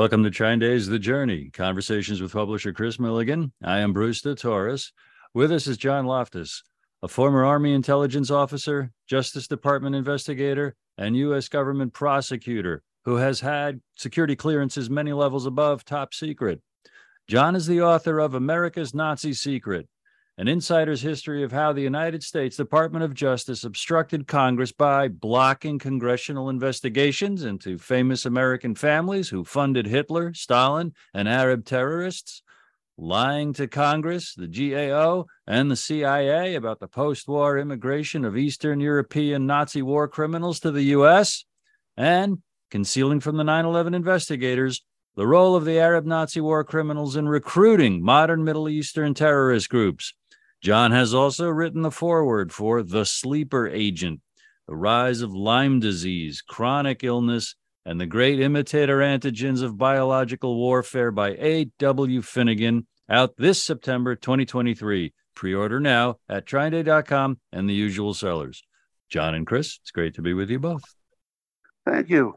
Welcome to TrineDay's The Journey, conversations with publisher Kris Millegan. I am Bruce Torres. With us is John Loftus, a former Army intelligence officer, Justice Department investigator, and U.S. government prosecutor who has had security clearances many levels above top secret. John is the author of America's Nazi Secret an insider's history of how the United States Department of Justice obstructed Congress by blocking congressional investigations into famous American families who funded Hitler, Stalin, and Arab terrorists, lying to Congress, the GAO, and the CIA about the post war immigration of Eastern European Nazi war criminals to the U.S., and concealing from the 9 11 investigators the role of the Arab Nazi war criminals in recruiting modern Middle Eastern terrorist groups John has also written the foreword for The Sleeper Agent, The Rise of Lyme Disease, Chronic Illness, and the Great Imitator Antigens of Biological Warfare by A.W. Finnegan, out this September 2023. Pre order now at TrineDay.com and the usual sellers. John and Chris, it's great to be with you both. Thank you.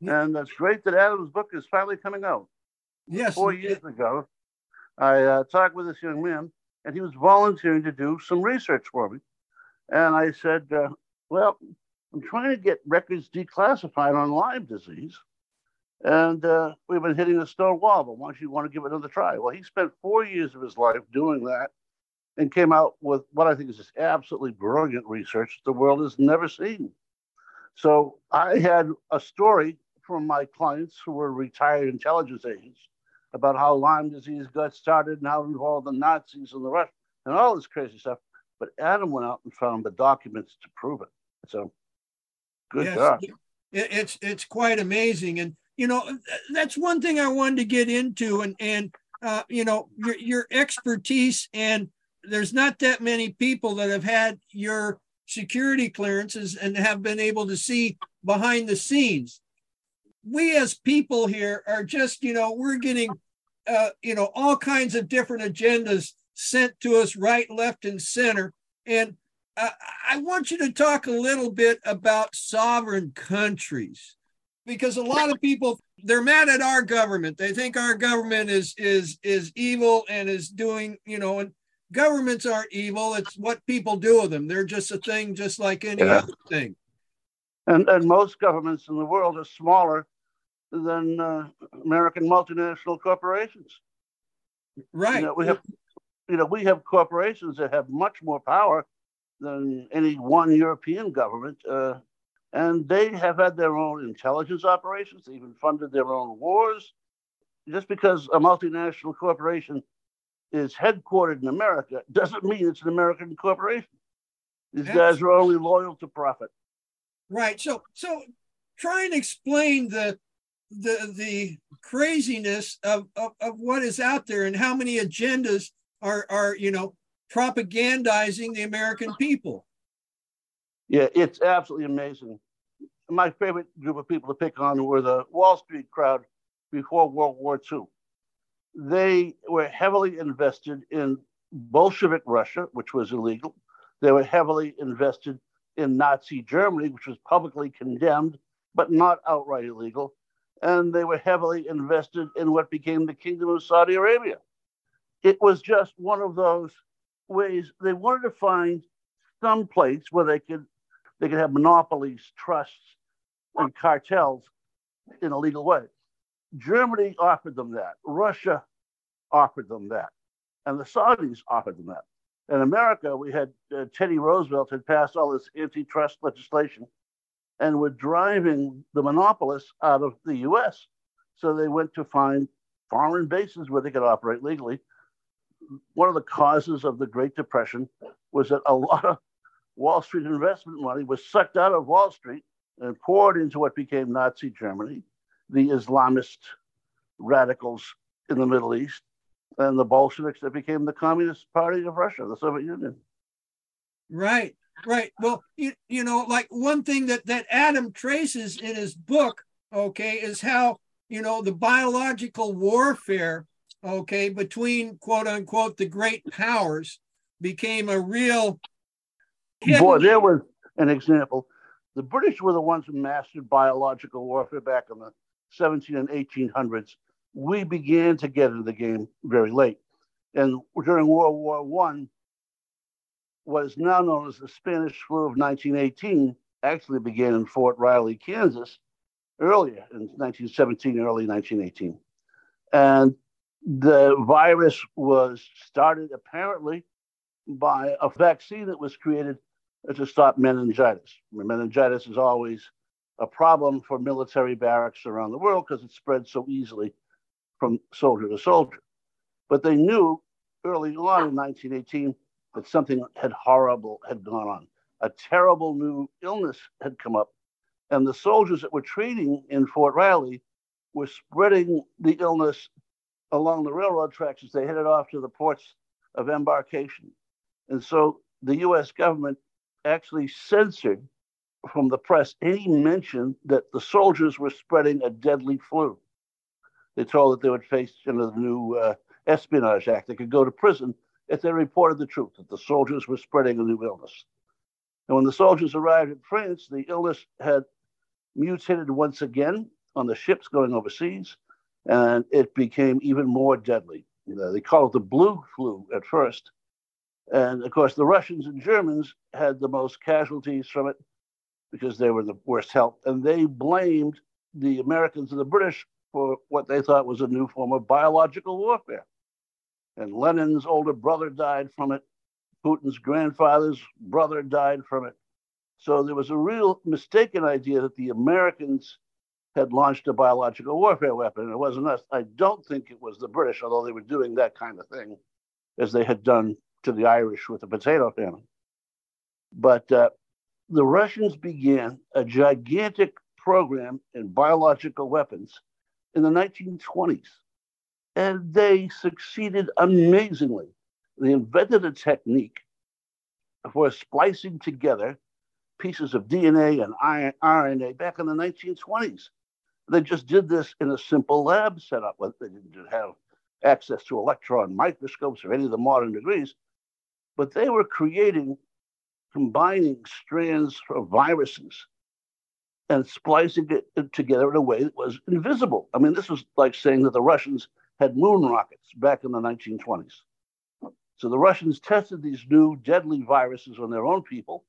And it's great that Adam's book is finally coming out. Yes. Four years ago, I uh, talked with this young man and he was volunteering to do some research for me. And I said, uh, Well, I'm trying to get records declassified on Lyme disease. And uh, we've been hitting a stone wall, but why don't you want to give it another try? Well, he spent four years of his life doing that and came out with what I think is just absolutely brilliant research the world has never seen. So I had a story from my clients who were retired intelligence agents about how Lyme disease got started and how it involved the Nazis and the Russians and all this crazy stuff. But Adam went out and found the documents to prove it. So good yes, job. It's it's quite amazing, and you know that's one thing I wanted to get into, and and uh, you know your your expertise, and there's not that many people that have had your security clearances and have been able to see behind the scenes we as people here are just, you know, we're getting, uh, you know, all kinds of different agendas sent to us right, left, and center. And uh, I want you to talk a little bit about sovereign countries because a lot of people they're mad at our government. They think our government is is is evil and is doing, you know, and governments aren't evil. It's what people do with them. They're just a thing, just like any yeah. other thing. And, and most governments in the world are smaller than uh, American multinational corporations. Right. You know, we have, you know, we have corporations that have much more power than any one European government, uh, and they have had their own intelligence operations. They even funded their own wars. Just because a multinational corporation is headquartered in America doesn't mean it's an American corporation. These guys are only loyal to profit. Right. So, so try and explain the the the craziness of, of, of what is out there and how many agendas are are you know propagandizing the American people. Yeah, it's absolutely amazing. My favorite group of people to pick on were the Wall Street crowd before World War II. They were heavily invested in Bolshevik Russia, which was illegal. They were heavily invested in Nazi Germany, which was publicly condemned, but not outright illegal and they were heavily invested in what became the Kingdom of Saudi Arabia. It was just one of those ways they wanted to find some place where they could they could have monopolies, trusts, and cartels in a legal way. Germany offered them that. Russia offered them that, and the Saudis offered them that. In America, we had uh, Teddy Roosevelt had passed all this antitrust legislation and were driving the monopolists out of the US. So they went to find foreign bases where they could operate legally. One of the causes of the Great Depression was that a lot of Wall Street investment money was sucked out of Wall Street and poured into what became Nazi Germany, the Islamist radicals in the Middle East, and the Bolsheviks that became the Communist Party of Russia, the Soviet Union. Right. Right. Well, you, you know, like one thing that that Adam traces in his book, okay, is how you know the biological warfare, okay, between quote unquote the great powers became a real. Boy, there was an example. The British were the ones who mastered biological warfare back in the 17 and 1800s, we began to get into the game very late. And during World War One, what is now known as the Spanish flu of 1918 actually began in Fort Riley, Kansas, earlier in 1917, early 1918. And the virus was started apparently by a vaccine that was created to stop meningitis. Meningitis is always a problem for military barracks around the world because it spreads so easily from soldier to soldier. But they knew early on in 1918 that something had horrible had gone on. A terrible new illness had come up, and the soldiers that were training in Fort Riley were spreading the illness along the railroad tracks as they headed off to the ports of embarkation. And so the US government actually censored from the press any mention that the soldiers were spreading a deadly flu. They told that they would face under the new uh, Espionage Act. They could go to prison if they reported the truth that the soldiers were spreading a new illness. And when the soldiers arrived in France, the illness had mutated once again on the ships going overseas, and it became even more deadly. You know, they called it the blue flu at first. And of course, the Russians and Germans had the most casualties from it because they were the worst help. And they blamed the Americans and the British for what they thought was a new form of biological warfare. And Lenin's older brother died from it. Putin's grandfather's brother died from it. So there was a real mistaken idea that the Americans had launched a biological warfare weapon. It wasn't us. I don't think it was the British, although they were doing that kind of thing, as they had done to the Irish with the potato famine. But uh, the Russians began a gigantic program in biological weapons in the 1920s, and they succeeded amazingly. They invented a technique for splicing together pieces of DNA and RNA back in the 1920s. They just did this in a simple lab setup. They didn't have access to electron microscopes or any of the modern degrees, but they were creating, combining strands of viruses and splicing it together in a way that was invisible. I mean, this was like saying that the Russians had moon rockets back in the 1920s. So the Russians tested these new deadly viruses on their own people.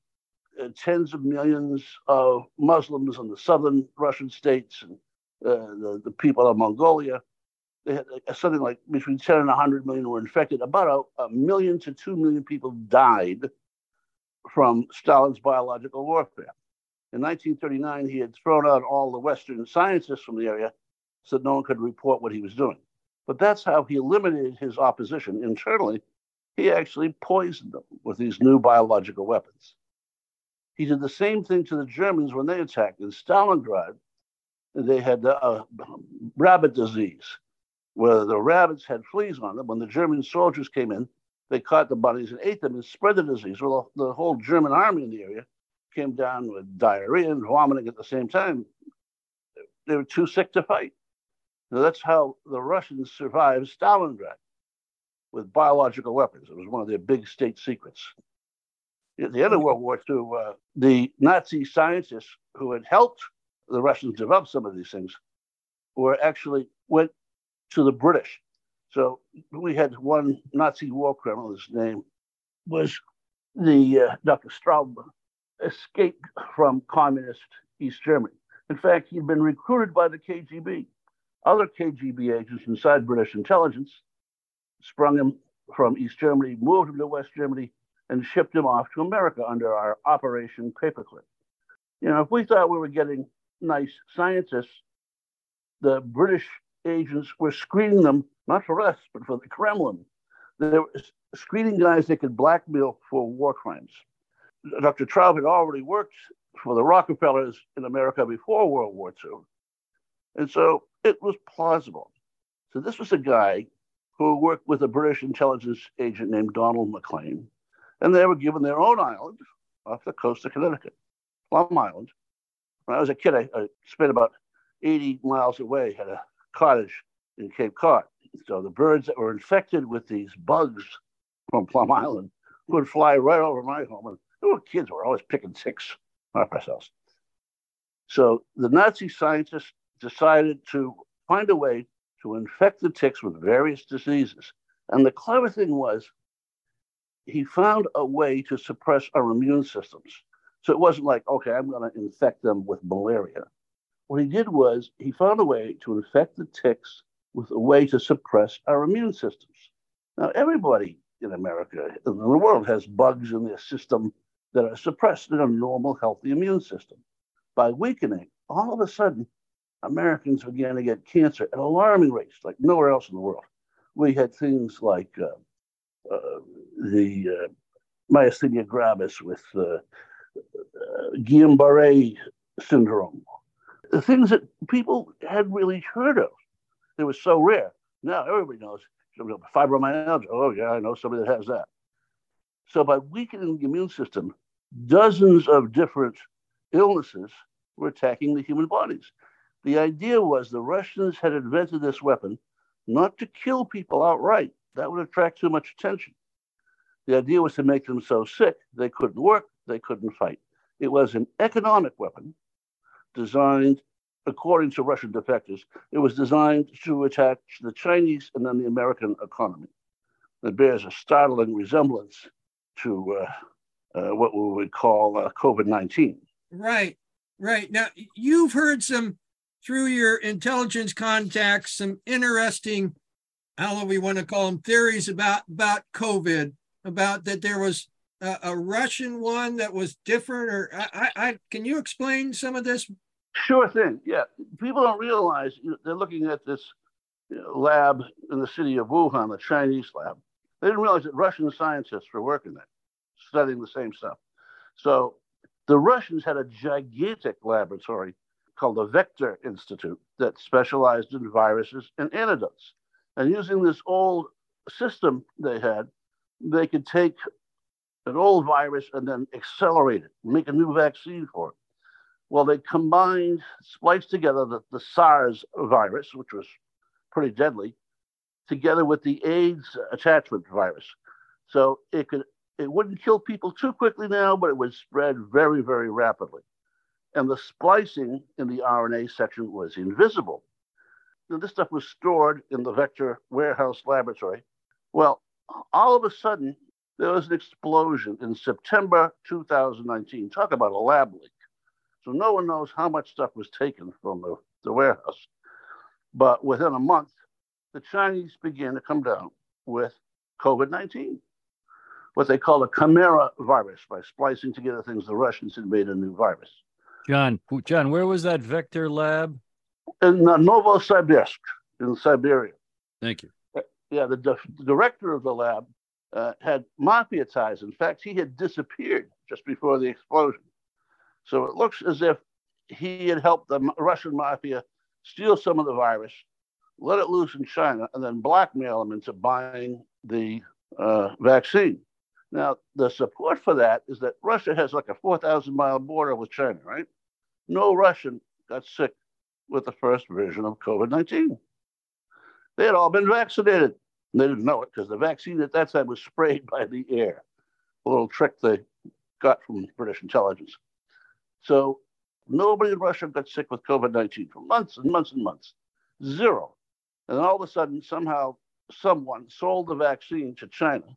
Uh, tens of millions of Muslims in the southern Russian states and uh, the, the people of Mongolia. They had uh, something like between 10 and 100 million were infected. About a, a million to 2 million people died from Stalin's biological warfare. In 1939, he had thrown out all the Western scientists from the area so that no one could report what he was doing. But that's how he eliminated his opposition internally. He actually poisoned them with these new biological weapons. He did the same thing to the Germans when they attacked in Stalingrad. They had a uh, rabbit disease where the rabbits had fleas on them. When the German soldiers came in, they caught the bunnies and ate them and spread the disease. Well, the whole German army in the area came down with diarrhea and vomiting at the same time. They were too sick to fight. So that's how the Russians survived Stalingrad with biological weapons. It was one of their big state secrets. At the end of World War II, uh, the Nazi scientists who had helped the Russians develop some of these things were actually went to the British. So we had one Nazi war criminal, his name was the uh, Dr. Traub, escaped from communist East Germany. In fact, he'd been recruited by the KGB. Other KGB agents inside British intelligence sprung him from East Germany, moved him to West Germany, and shipped him off to America under our Operation Paperclip. You know, if we thought we were getting nice scientists, the British agents were screening them, not for us, but for the Kremlin. They were screening guys they could blackmail for war crimes. Dr. Traub had already worked for the Rockefellers in America before World War II. And so it was plausible. So this was a guy who worked with a British intelligence agent named Donald Maclean, and they were given their own island off the coast of Connecticut, Plum Island. When I was a kid, I, I spent about 80 miles away, had a cottage in Cape Cod. So the birds that were infected with these bugs from Plum Island would fly right over my home and were kids. Were always picking ticks off ourselves. So the Nazi scientists decided to find a way to infect the ticks with various diseases. And the clever thing was, he found a way to suppress our immune systems. So it wasn't like, okay, I'm going to infect them with malaria. What he did was he found a way to infect the ticks with a way to suppress our immune systems. Now, everybody in America, in the world, has bugs in their system that are suppressed in a normal, healthy immune system. By weakening, all of a sudden, Americans began to get cancer at alarming rates, like nowhere else in the world. We had things like uh, uh, the uh, myasthenia gravis with uh, uh, Guillain-Barré syndrome, the things that people had really heard of. They were so rare. Now everybody knows fibromyalgia. Oh yeah, I know somebody that has that. So by weakening the immune system, dozens of different illnesses were attacking the human bodies. The idea was the Russians had invented this weapon not to kill people outright. That would attract too much attention. The idea was to make them so sick they couldn't work, they couldn't fight. It was an economic weapon designed, according to Russian defectors, it was designed to attack the Chinese and then the American economy. It bears a startling resemblance to uh, uh, what we would call uh, COVID 19. Right, right. Now, you've heard some through your intelligence contacts some interesting, how do we want to call them, theories about about COVID, about that there was a, a Russian one that was different, or I, I, can you explain some of this? Sure thing. Yeah, people don't realize know, they're looking at this lab in the city of Wuhan, the Chinese lab. They didn't realize that Russian scientists were working there, studying the same stuff. So the Russians had a gigantic laboratory called the Vector Institute that specialized in viruses and antidotes. And using this old system they had, they could take an old virus and then accelerate it, make a new vaccine for it. Well, they combined, spliced together the, the SARS virus, which was pretty deadly, together with the AIDS attachment virus. So it could it wouldn't kill people too quickly now, but it would spread very, very rapidly and the splicing in the RNA section was invisible. Now, this stuff was stored in the vector warehouse laboratory. Well, all of a sudden, there was an explosion in September 2019. Talk about a lab leak. So no one knows how much stuff was taken from the, the warehouse. But within a month, the Chinese began to come down with COVID 19, what they call a chimera virus by splicing together things the Russians had made a new virus. John, John, where was that vector lab? In uh, Novosibirsk, in Siberia. Thank you. Uh, yeah, the, the director of the lab uh, had mafia ties. In fact, he had disappeared just before the explosion. So it looks as if he had helped the Russian mafia steal some of the virus, let it loose in China, and then blackmail them into buying the uh, vaccine. Now, the support for that is that Russia has like a 4,000 mile border with China, right? No Russian got sick with the first version of COVID 19. They had all been vaccinated. They didn't know it because the vaccine at that time was sprayed by the air. A little trick they got from British intelligence. So nobody in Russia got sick with COVID 19 for months and months and months. Zero. And all of a sudden, somehow, someone sold the vaccine to China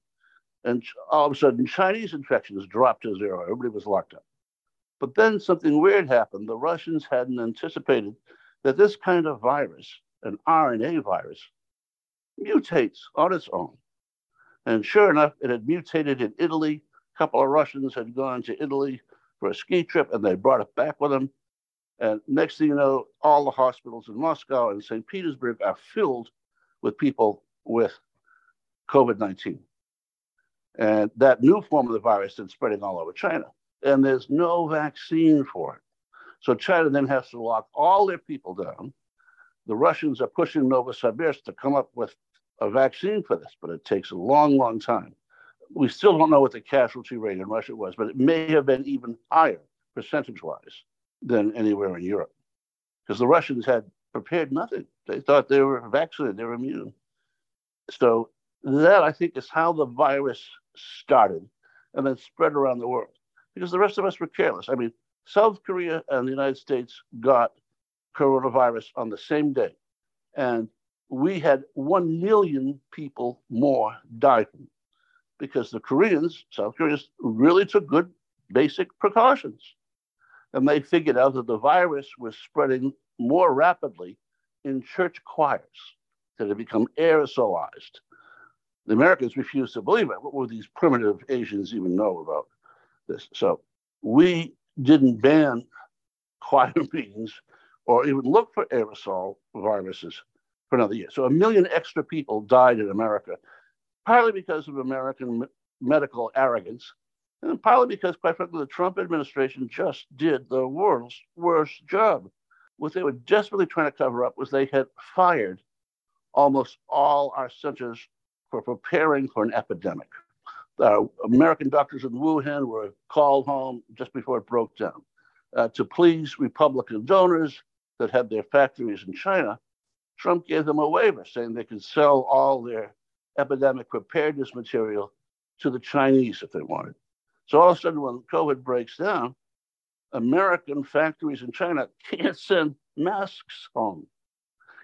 and all of a sudden, Chinese infections dropped to zero. Everybody was locked up. But then something weird happened. The Russians hadn't anticipated that this kind of virus, an RNA virus, mutates on its own. And sure enough, it had mutated in Italy. A couple of Russians had gone to Italy for a ski trip and they brought it back with them. And next thing you know, all the hospitals in Moscow and St. Petersburg are filled with people with COVID 19. And that new form of the virus is spreading all over China. And there's no vaccine for it. So China then has to lock all their people down. The Russians are pushing Novosibirsk to come up with a vaccine for this, but it takes a long, long time. We still don't know what the casualty rate in Russia was, but it may have been even higher percentage wise than anywhere in Europe because the Russians had prepared nothing. They thought they were vaccinated, they were immune. So that I think is how the virus started and then spread around the world because the rest of us were careless. I mean, South Korea and the United States got coronavirus on the same day. And we had 1 million people more die because the Koreans, South Koreans, really took good basic precautions. And they figured out that the virus was spreading more rapidly in church choirs that had become aerosolized. The Americans refused to believe it. What would these primitive Asians even know about this? So we didn't ban choir or even look for aerosol viruses for another year. So a million extra people died in America, partly because of American medical arrogance, and partly because, quite frankly, the Trump administration just did the world's worst job. What they were desperately trying to cover up was they had fired almost all our centers for preparing for an epidemic. Uh, American doctors in Wuhan were called home just before it broke down. Uh, to please Republican donors that had their factories in China, Trump gave them a waiver saying they could sell all their epidemic preparedness material to the Chinese if they wanted. So all of a sudden, when COVID breaks down, American factories in China can't send masks home,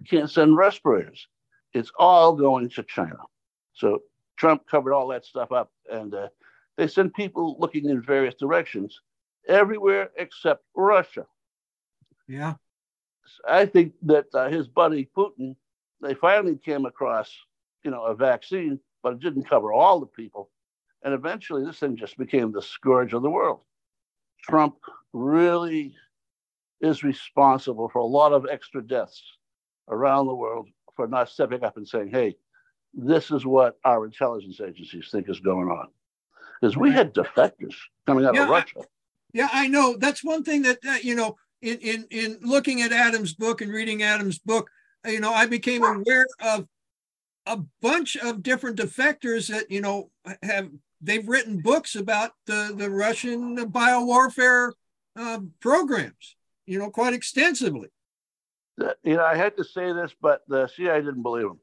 can't send respirators. It's all going to China. So Trump covered all that stuff up, and uh, they send people looking in various directions, everywhere except Russia. Yeah. I think that uh, his buddy Putin, they finally came across, you know, a vaccine, but it didn't cover all the people. And eventually, this thing just became the scourge of the world. Trump really is responsible for a lot of extra deaths around the world for not stepping up and saying, hey, this is what our intelligence agencies think is going on. Because we had defectors coming out yeah, of Russia. I, yeah, I know. That's one thing that, uh, you know, in, in, in looking at Adam's book and reading Adam's book, you know, I became aware of a bunch of different defectors that, you know, have they've written books about the, the Russian biowarfare uh, programs, you know, quite extensively. You know, I had to say this, but the CIA didn't believe him.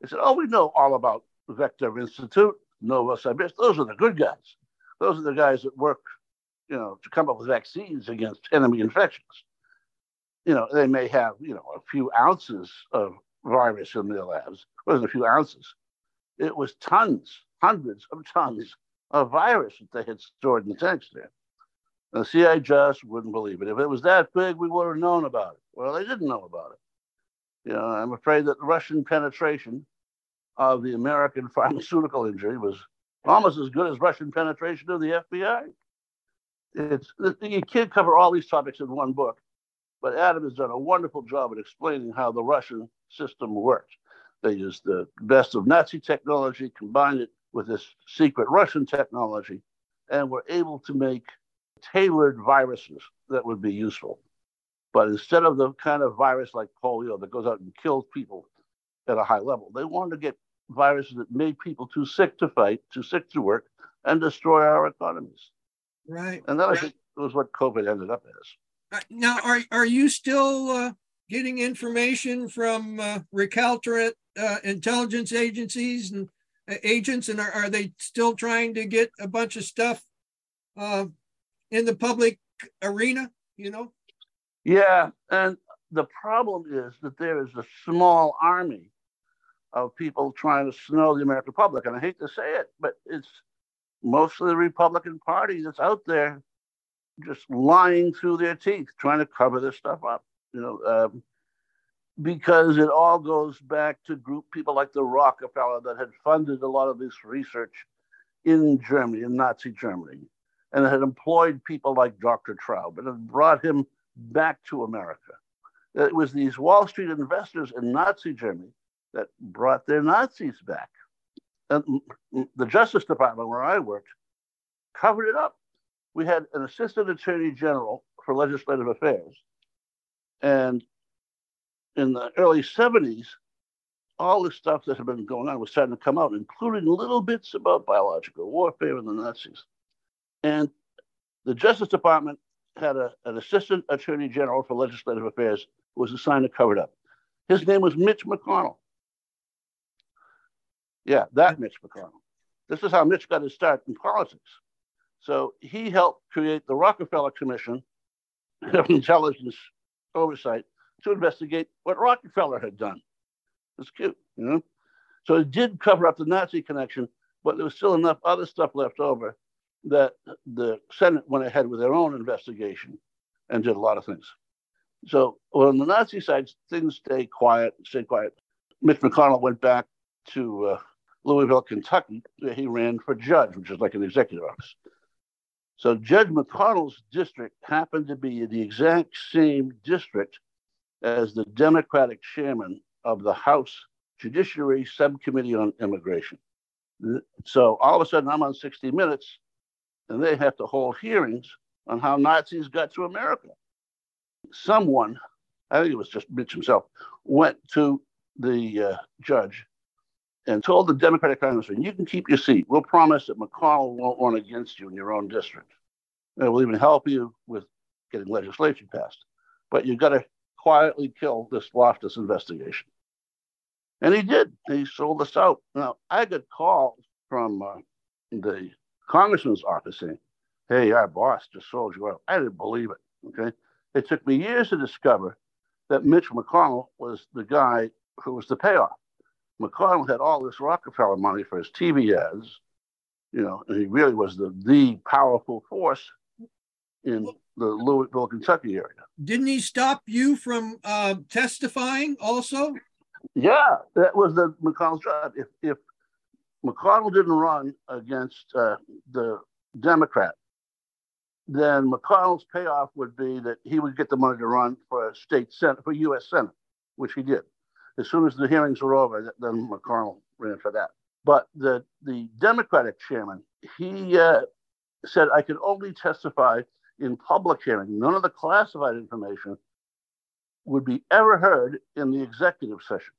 They said, "Oh, we know all about Vector Institute, Nova Novosibirsk. Those are the good guys. Those are the guys that work, you know, to come up with vaccines against enemy infections. You know, they may have, you know, a few ounces of virus in their labs. It wasn't a few ounces. It was tons hundreds of tons of virus that they had stored in the tanks there. The CIA just wouldn't believe it. If it was that big, we would have known about it. Well, they didn't know about it. You know, I'm afraid that the Russian penetration of the American pharmaceutical industry was almost as good as Russian penetration of the FBI. It's you can't cover all these topics in one book, but Adam has done a wonderful job at explaining how the Russian system works. They used the best of Nazi technology, combined it with this secret Russian technology, and were able to make tailored viruses that would be useful. But instead of the kind of virus like polio that goes out and kills people at a high level, they wanted to get viruses that made people too sick to fight, too sick to work, and destroy our economies. Right. And that I think was what COVID ended up as. Uh, now, are are you still uh, getting information from uh, recalcitrant uh, intelligence agencies and agents, and are, are they still trying to get a bunch of stuff uh, in the public arena? You know. Yeah, and the problem is that there is a small army of people trying to snow the American public, and I hate to say it, but it's mostly the Republican Party that's out there just lying through their teeth, trying to cover this stuff up. You know, um, because it all goes back to group people like the Rockefeller that had funded a lot of this research in Germany, in Nazi Germany, and had employed people like Dr. Traub and had brought him back to America. It was these Wall Street investors in Nazi Germany that brought their Nazis back. And the Justice Department, where I worked, covered it up. We had an assistant attorney general for legislative affairs, and in the early 70s, all the stuff that had been going on was starting to come out, including little bits about biological warfare and the Nazis. And the Justice Department had a, an assistant attorney general for legislative affairs who was assigned to cover it up. His name was Mitch McConnell. Yeah, that Mitch McConnell. This is how Mitch got his start in politics. So he helped create the Rockefeller Commission of Intelligence Oversight to investigate what Rockefeller had done. It's cute, you know. So it did cover up the Nazi connection, but there was still enough other stuff left over that the Senate went ahead with their own investigation and did a lot of things. So on the Nazi side, things stayed quiet, stayed quiet. Mitch McConnell went back to uh, Louisville, Kentucky, where he ran for judge, which is like an executive office. So Judge McConnell's district happened to be the exact same district as the Democratic chairman of the House Judiciary Subcommittee on Immigration. So all of a sudden, I'm on 60 Minutes, and they have to hold hearings on how Nazis got to America. Someone, I think it was just Mitch himself, went to the uh, judge and told the Democratic congressman, you can keep your seat. We'll promise that McConnell won't run against you in your own district. And we'll even help you with getting legislation passed. But you've got to quietly kill this Loftus investigation. And he did. He sold us out. Now, I got calls from uh, the congressman's office saying, hey, our boss just sold you out. I didn't believe it. Okay. It took me years to discover that Mitch McConnell was the guy who was the payoff. McConnell had all this Rockefeller money for his TV ads, you know, and he really was the, the powerful force in the Louisville, Kentucky area. Didn't he stop you from uh, testifying also? Yeah, that was the McConnell's job. If, if McConnell didn't run against uh, the Democrat, then McConnell's payoff would be that he would get the money to run for a state senate, for U.S. Senate, which he did as soon as the hearings were over, then McConnell ran for that. But the, the Democratic chairman, he uh, said, I could only testify in public hearing. None of the classified information would be ever heard in the executive session.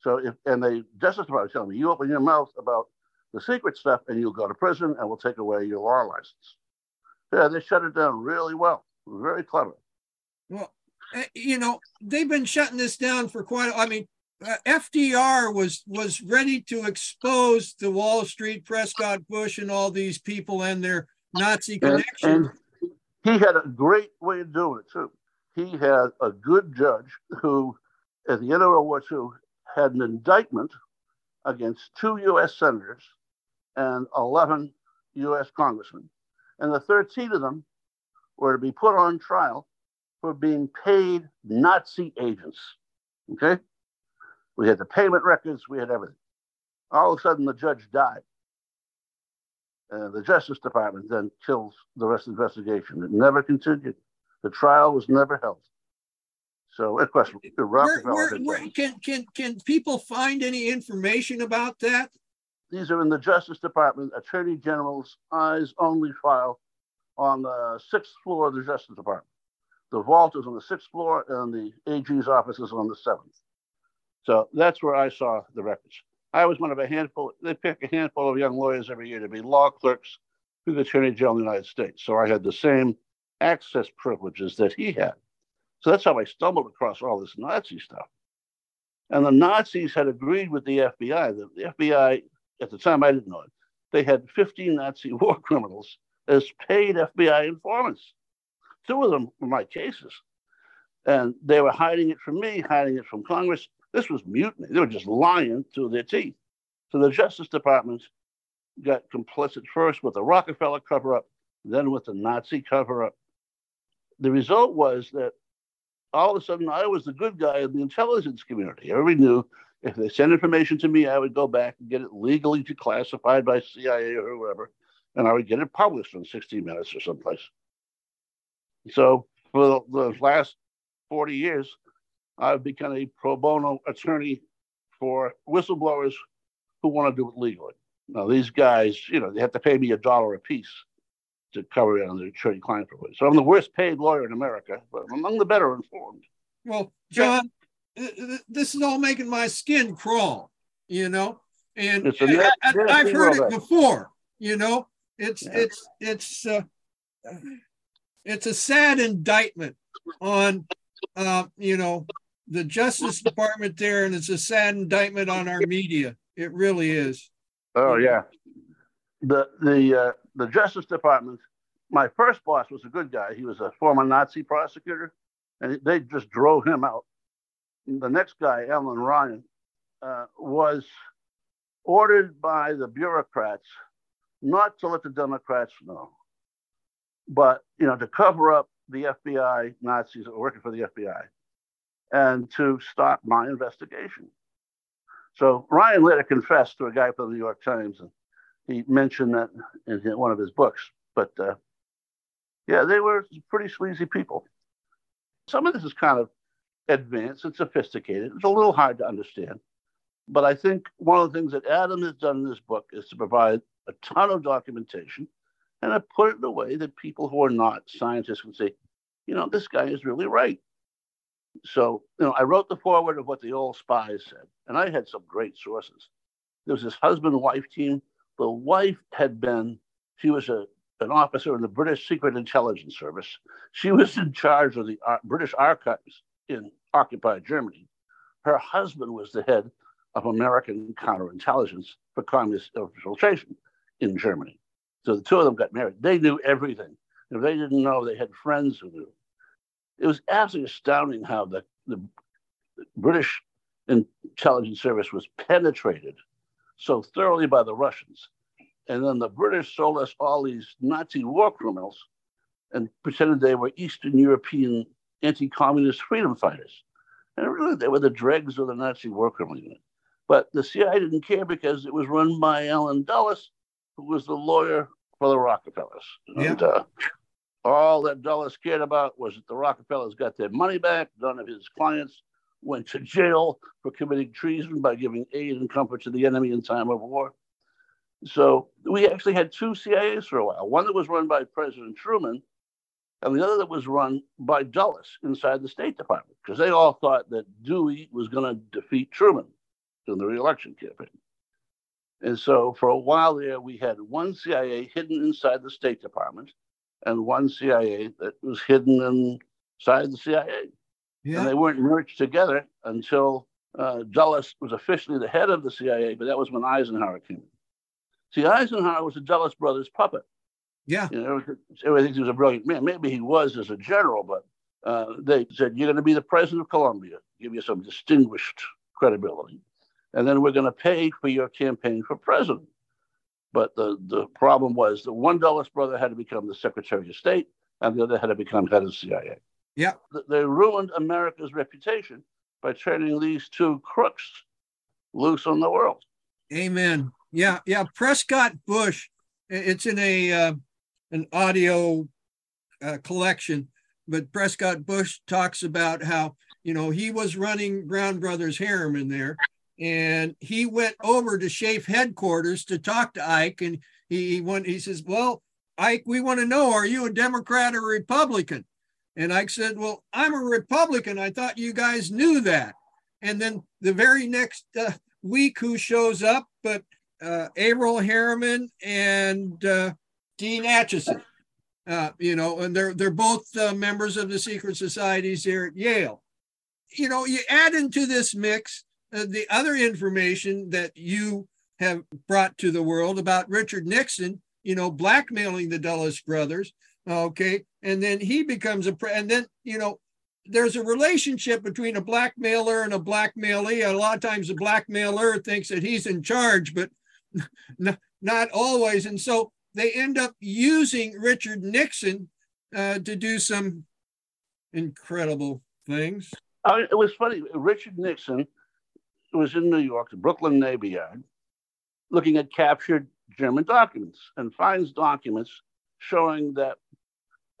So if, and the Justice Department was telling me, you open your mouth about the secret stuff and you'll go to prison and we'll take away your law license. Yeah, they shut it down really well. Very clever. Well, Eh, you know, they've been shutting this down for quite. I mean, uh, FDR was was ready to expose the Wall Street, Prescott Bush, and all these people and their Nazi connections. And, and he had a great way of doing it too. He had a good judge who, at the end of World War II, had an indictment against two U.S. senators and 11 U.S. congressmen, and the 13 of them were to be put on trial for being paid Nazi agents. Okay? We had the payment records, we had everything. All of a sudden, the judge died. And the Justice Department then kills the rest of the investigation. It never continued. The trial was never held. So, of course, Rockefeller. Where, where, where, can, can, can people find any information about that? These are in the Justice Department Attorney General's eyes only file on the sixth floor of the Justice Department. The vault is on the sixth floor, and the AG's office is on the seventh. So that's where I saw the records. I was one of a handful, they pick a handful of young lawyers every year to be law clerks to the Attorney General of the United States. So I had the same access privileges that he had. So that's how I stumbled across all this Nazi stuff. And the Nazis had agreed with the FBI. The, the FBI, at the time, I didn't know it, they had 15 Nazi war criminals as paid FBI informants. Two of them were my cases. And they were hiding it from me, hiding it from Congress. This was mutiny. They were just lying to their teeth. So the Justice Department got complicit first with the Rockefeller cover up, then with the Nazi cover up. The result was that all of a sudden I was the good guy in the intelligence community. Everybody knew if they sent information to me, I would go back and get it legally declassified by CIA or whoever, and I would get it published in 60 minutes or someplace. So for the last 40 years, I've become a pro bono attorney for whistleblowers who want to do it legally. Now, these guys, you know, they have to pay me a dollar a piece to cover it on the attorney client privilege. So I'm the worst paid lawyer in America, but I'm among the better informed. Well, John, this is all making my skin crawl, you know, and net, I, have heard it before, you know, it's, yeah. it's, it's, uh, it's a sad indictment on uh, you know the Justice Department there, and it's a sad indictment on our media. It really is. Oh yeah, the the uh, the Justice Department. My first boss was a good guy. He was a former Nazi prosecutor, and they just drove him out. The next guy, Allan Ryan, uh, was ordered by the bureaucrats not to let the Democrats know, but you know to cover up the FBI Nazis that were working for the FBI and to stop my investigation. So Ryan later confessed to a guy from the New York Times, and he mentioned that in one of his books. But uh, yeah, they were pretty sleazy people. Some of this is kind of advanced and sophisticated. It's a little hard to understand. But I think one of the things that Adam has done in this book is to provide a ton of documentation and I put it in a way that people who are not scientists can say, you know, this guy is really right. So, you know, I wrote the foreword of what the old spies said, and I had some great sources. There was this husband wife team. The wife had been, she was a, an officer in the British Secret Intelligence Service. She was in charge of the Ar- British archives in occupied Germany. Her husband was the head of American counterintelligence for communist infiltration in Germany. So the two of them got married. They knew everything. If they didn't know, they had friends who knew. It was absolutely astounding how the, the British intelligence service was penetrated so thoroughly by the Russians. And then the British sold us all these Nazi war criminals and pretended they were Eastern European anti communist freedom fighters. And really, they were the dregs of the Nazi war criminal unit. But the CIA didn't care because it was run by Allen Dulles, who was the lawyer for the Rockefellers. Yeah. And uh, all that Dulles cared about was that the Rockefellers got their money back. None of his clients went to jail for committing treason by giving aid and comfort to the enemy in time of war. So we actually had two CIAs for a while. One that was run by President Truman, and the other that was run by Dulles inside the State Department, because they all thought that Dewey was going to defeat Truman in the reelection campaign. And so for a while there, we had one CIA hidden inside the State Department and one CIA that was hidden inside the CIA. Yeah. And they weren't merged together until uh, Dulles was officially the head of the CIA, but that was when Eisenhower came in. See, Eisenhower was a Dulles brothers puppet. Yeah. You know, everybody thinks he was a brilliant man. Maybe he was as a general, but uh, they said, You're going to be the president of Columbia, give you some distinguished credibility. And then we're going to pay for your campaign for president. But the, the problem was the one Dulles brother had to become the Secretary of State, and the other had to become head of the CIA. Yeah. They ruined America's reputation by turning these two crooks loose on the world. Amen. Yeah, yeah. Prescott Bush. It's in a uh, an audio uh, collection, but Prescott Bush talks about how you know he was running Brown Brothers Harriman in there, and he went over to SHAEF headquarters to talk to Ike, and he he went. He says, "Well, Ike, we want to know: Are you a Democrat or Republican?" And Ike said, "Well, I'm a Republican. I thought you guys knew that." And then the very next uh, week, who shows up? But uh, Averell Harriman and uh, Dean Acheson. Uh, you know, and they're they're both uh, members of the secret societies there at Yale. You know, you add into this mix uh, the other information that you have brought to the world about Richard Nixon. You know, blackmailing the Dulles brothers. Okay, and then he becomes a pre- and then you know there's a relationship between a blackmailer and a blackmailee. A lot of times the blackmailer thinks that he's in charge, but not always. And so they end up using Richard Nixon uh, to do some incredible things. Uh, it was funny. Richard Nixon was in New York, the Brooklyn Navy Yard, looking at captured German documents and finds documents showing that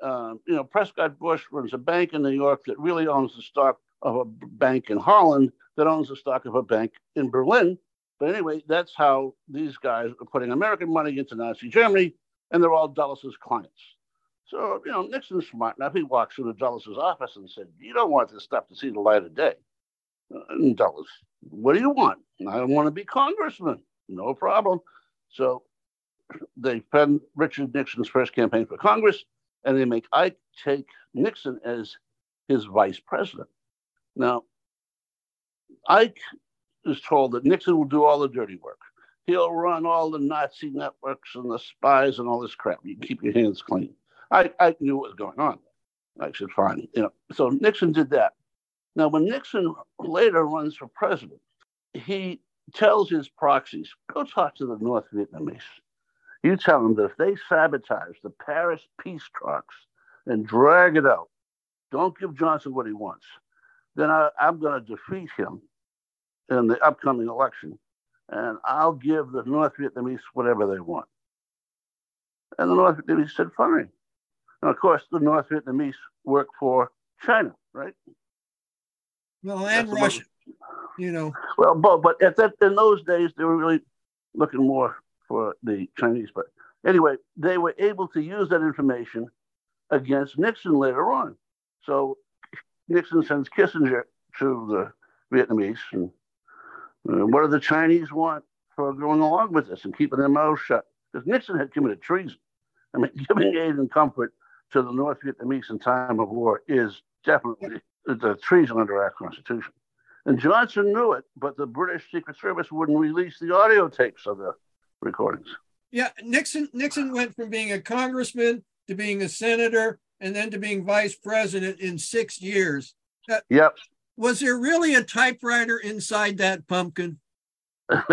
uh, you know Prescott Bush runs a bank in New York that really owns the stock of a bank in Holland that owns the stock of a bank in Berlin but anyway, that's how these guys are putting American money into Nazi Germany, and they're all Dulles's clients. So, you know, Nixon's smart enough. He walks into Dulles's office and said, You don't want this stuff to see the light of day. Uh, and Dulles, what do you want? I want to be congressman. No problem. So they fund Richard Nixon's first campaign for Congress, and they make Ike take Nixon as his vice president. Now, Ike is told that Nixon will do all the dirty work. He'll run all the Nazi networks and the spies and all this crap. You keep your hands clean. I, knew what was going on. I said, fine. You know, so Nixon did that. Now, when Nixon later runs for president, he tells his proxies, go talk to the North Vietnamese. You tell them that if they sabotage the Paris peace talks and drag it out, don't give Johnson what he wants, then I, I'm going to defeat him in the upcoming election, and I'll give the North Vietnamese whatever they want. And the North Vietnamese said, fine. And of course, the North Vietnamese work for China, right? Well, and That's Russia, you know. Well, but, but at that in those days, they were really looking more for the Chinese. But anyway, they were able to use that information against Nixon later on. So Nixon sends Kissinger to the Vietnamese, and uh, what do the Chinese want for going along with this and keeping their mouths shut? Because Nixon had committed treason. I mean, giving aid and comfort to the North Vietnamese in time of war is definitely the treason under our Constitution. And Johnson knew it, but the British Secret Service wouldn't release the audio tapes of the recordings. Yeah, Nixon Nixon went from being a congressman to being a senator and then to being vice president in six years. Uh, yep. Was there really a typewriter inside that pumpkin?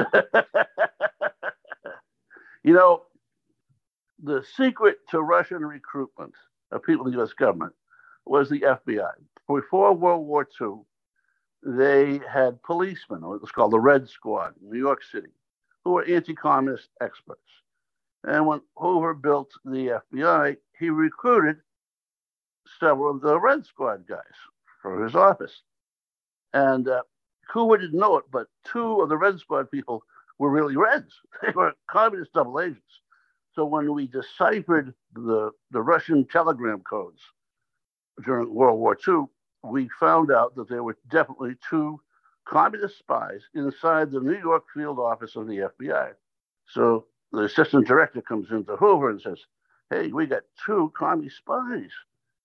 you know, the secret to Russian recruitment of people in the US government was the FBI. Before World War II, they had policemen, or it was called the Red Squad in New York City, who were anti communist experts. And when Hoover built the FBI, he recruited several of the Red Squad guys for his office. And uh, Hoover didn't know it, but two of the Red Squad people were really Reds. They were communist double agents. So when we deciphered the, the Russian telegram codes during World War II, we found out that there were definitely two communist spies inside the New York field office of the FBI. So the assistant director comes into Hoover and says, Hey, we got two communist spies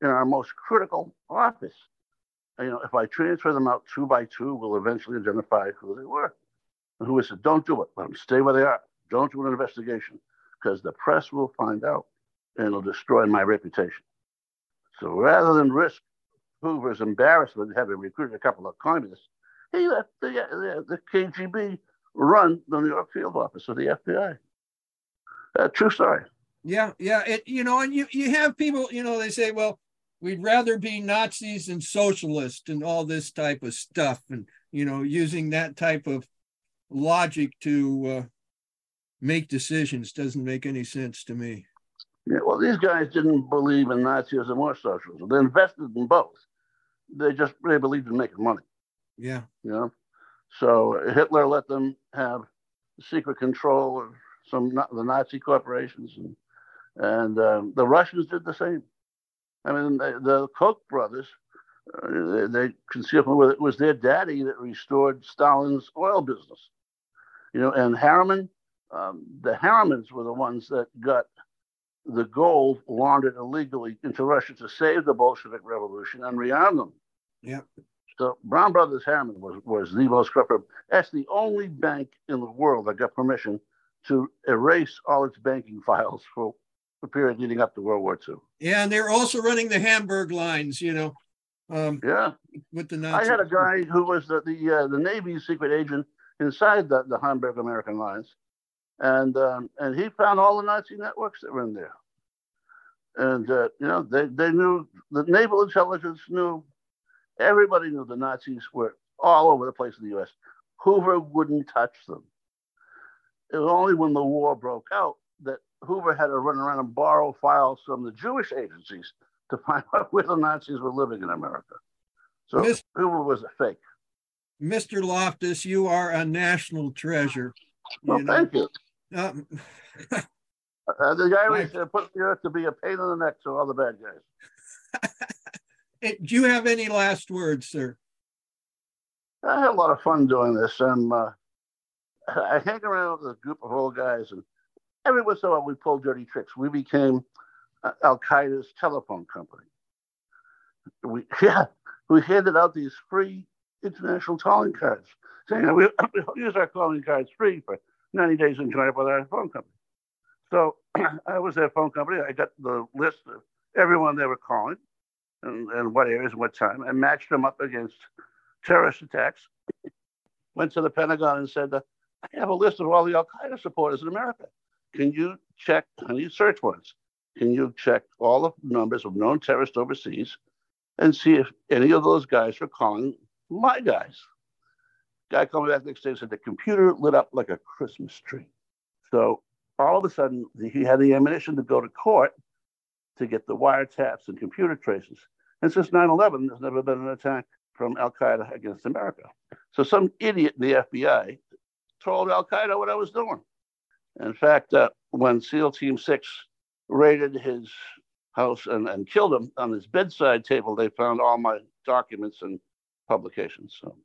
in our most critical office. And, you know, if I transfer them out two by two, we'll eventually identify who they were. And Hoover said, Don't do it. Let them stay where they are. Don't do an investigation because the press will find out and it'll destroy my reputation. So rather than risk Hoover's embarrassment having recruited a couple of communists, he let the, the, the KGB run the New York field office of the FBI. Uh, true story. Yeah, yeah. It you know, and you you have people, you know, they say, well, we'd rather be Nazis and socialists and all this type of stuff, and you know, using that type of logic to uh, make decisions doesn't make any sense to me. Yeah, well, these guys didn't believe in Nazism or socialism. They invested in both. They just they believed in making money. Yeah. You know, so Hitler let them have secret control of some the Nazi corporations, and and um, the Russians did the same. I mean, the, the Koch brothers, uh, they, they concealed it was their daddy that restored Stalin's oil business. You know, and Harriman um, the Harrimans were the ones that got the gold laundered illegally into Russia to save the Bolshevik Revolution and rearm them. Yeah. So Brown Brothers Harriman was, was the most corrupt. That's the only bank in the world that got permission to erase all its banking files for the period leading up to World War II. Yeah, and they're also running the Hamburg lines, you know. Um, yeah. With the Nazis. I had a guy who was the the, uh, the Navy's secret agent inside the, the Hamburg American lines and um, and he found all the Nazi networks that were in there. And uh, you know, they they knew the naval intelligence knew, everybody knew the Nazis were all over the place in the U.S. Hoover wouldn't touch them. It was only when the war broke out that Hoover had to run around and borrow files from the Jewish agencies to find out where the Nazis were living in America. So Mr. Hoover was a fake. Mr. Loftus, you are a national treasure. Well, you know? thank you. Um, uh, the Irish uh, put the earth to be a pain in the neck to all the bad guys. Do you have any last words, sir? I had a lot of fun doing this. and uh, I hang around with a group of old guys, and every once in a while we pull dirty tricks. We became uh, Al Qaeda's telephone company. We yeah, we handed out these free international calling cards, saying we, we use our calling cards free for 90 days and joined up with our phone company. So I was their phone company. I got the list of everyone they were calling. And, and what areas what time, and matched them up against terrorist attacks. Went to the Pentagon and said, I have a list of all the Al Qaeda supporters in America. Can you check, can you search once? Can you check all the numbers of known terrorists overseas and see if any of those guys are calling my guys? Guy coming back the next day and said the computer lit up like a Christmas tree. So all of a sudden, he had the ammunition to go to court to get the wiretaps and computer traces. And since 9 11, there's never been an attack from Al Qaeda against America. So some idiot in the FBI told Al Qaeda what I was doing. In fact, uh, when SEAL Team 6 raided his house and, and killed him on his bedside table, they found all my documents and publications. So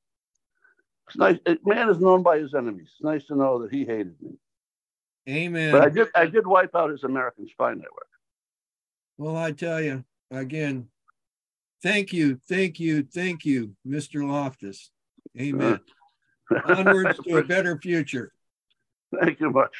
it's nice. Man is known by his enemies. It's nice to know that he hated me. Amen. But I did, I did wipe out his American Spy Network. Well, I tell you again, thank you, thank you, thank you, Mr. Loftus. Amen. Onwards to a better future. Thank you much.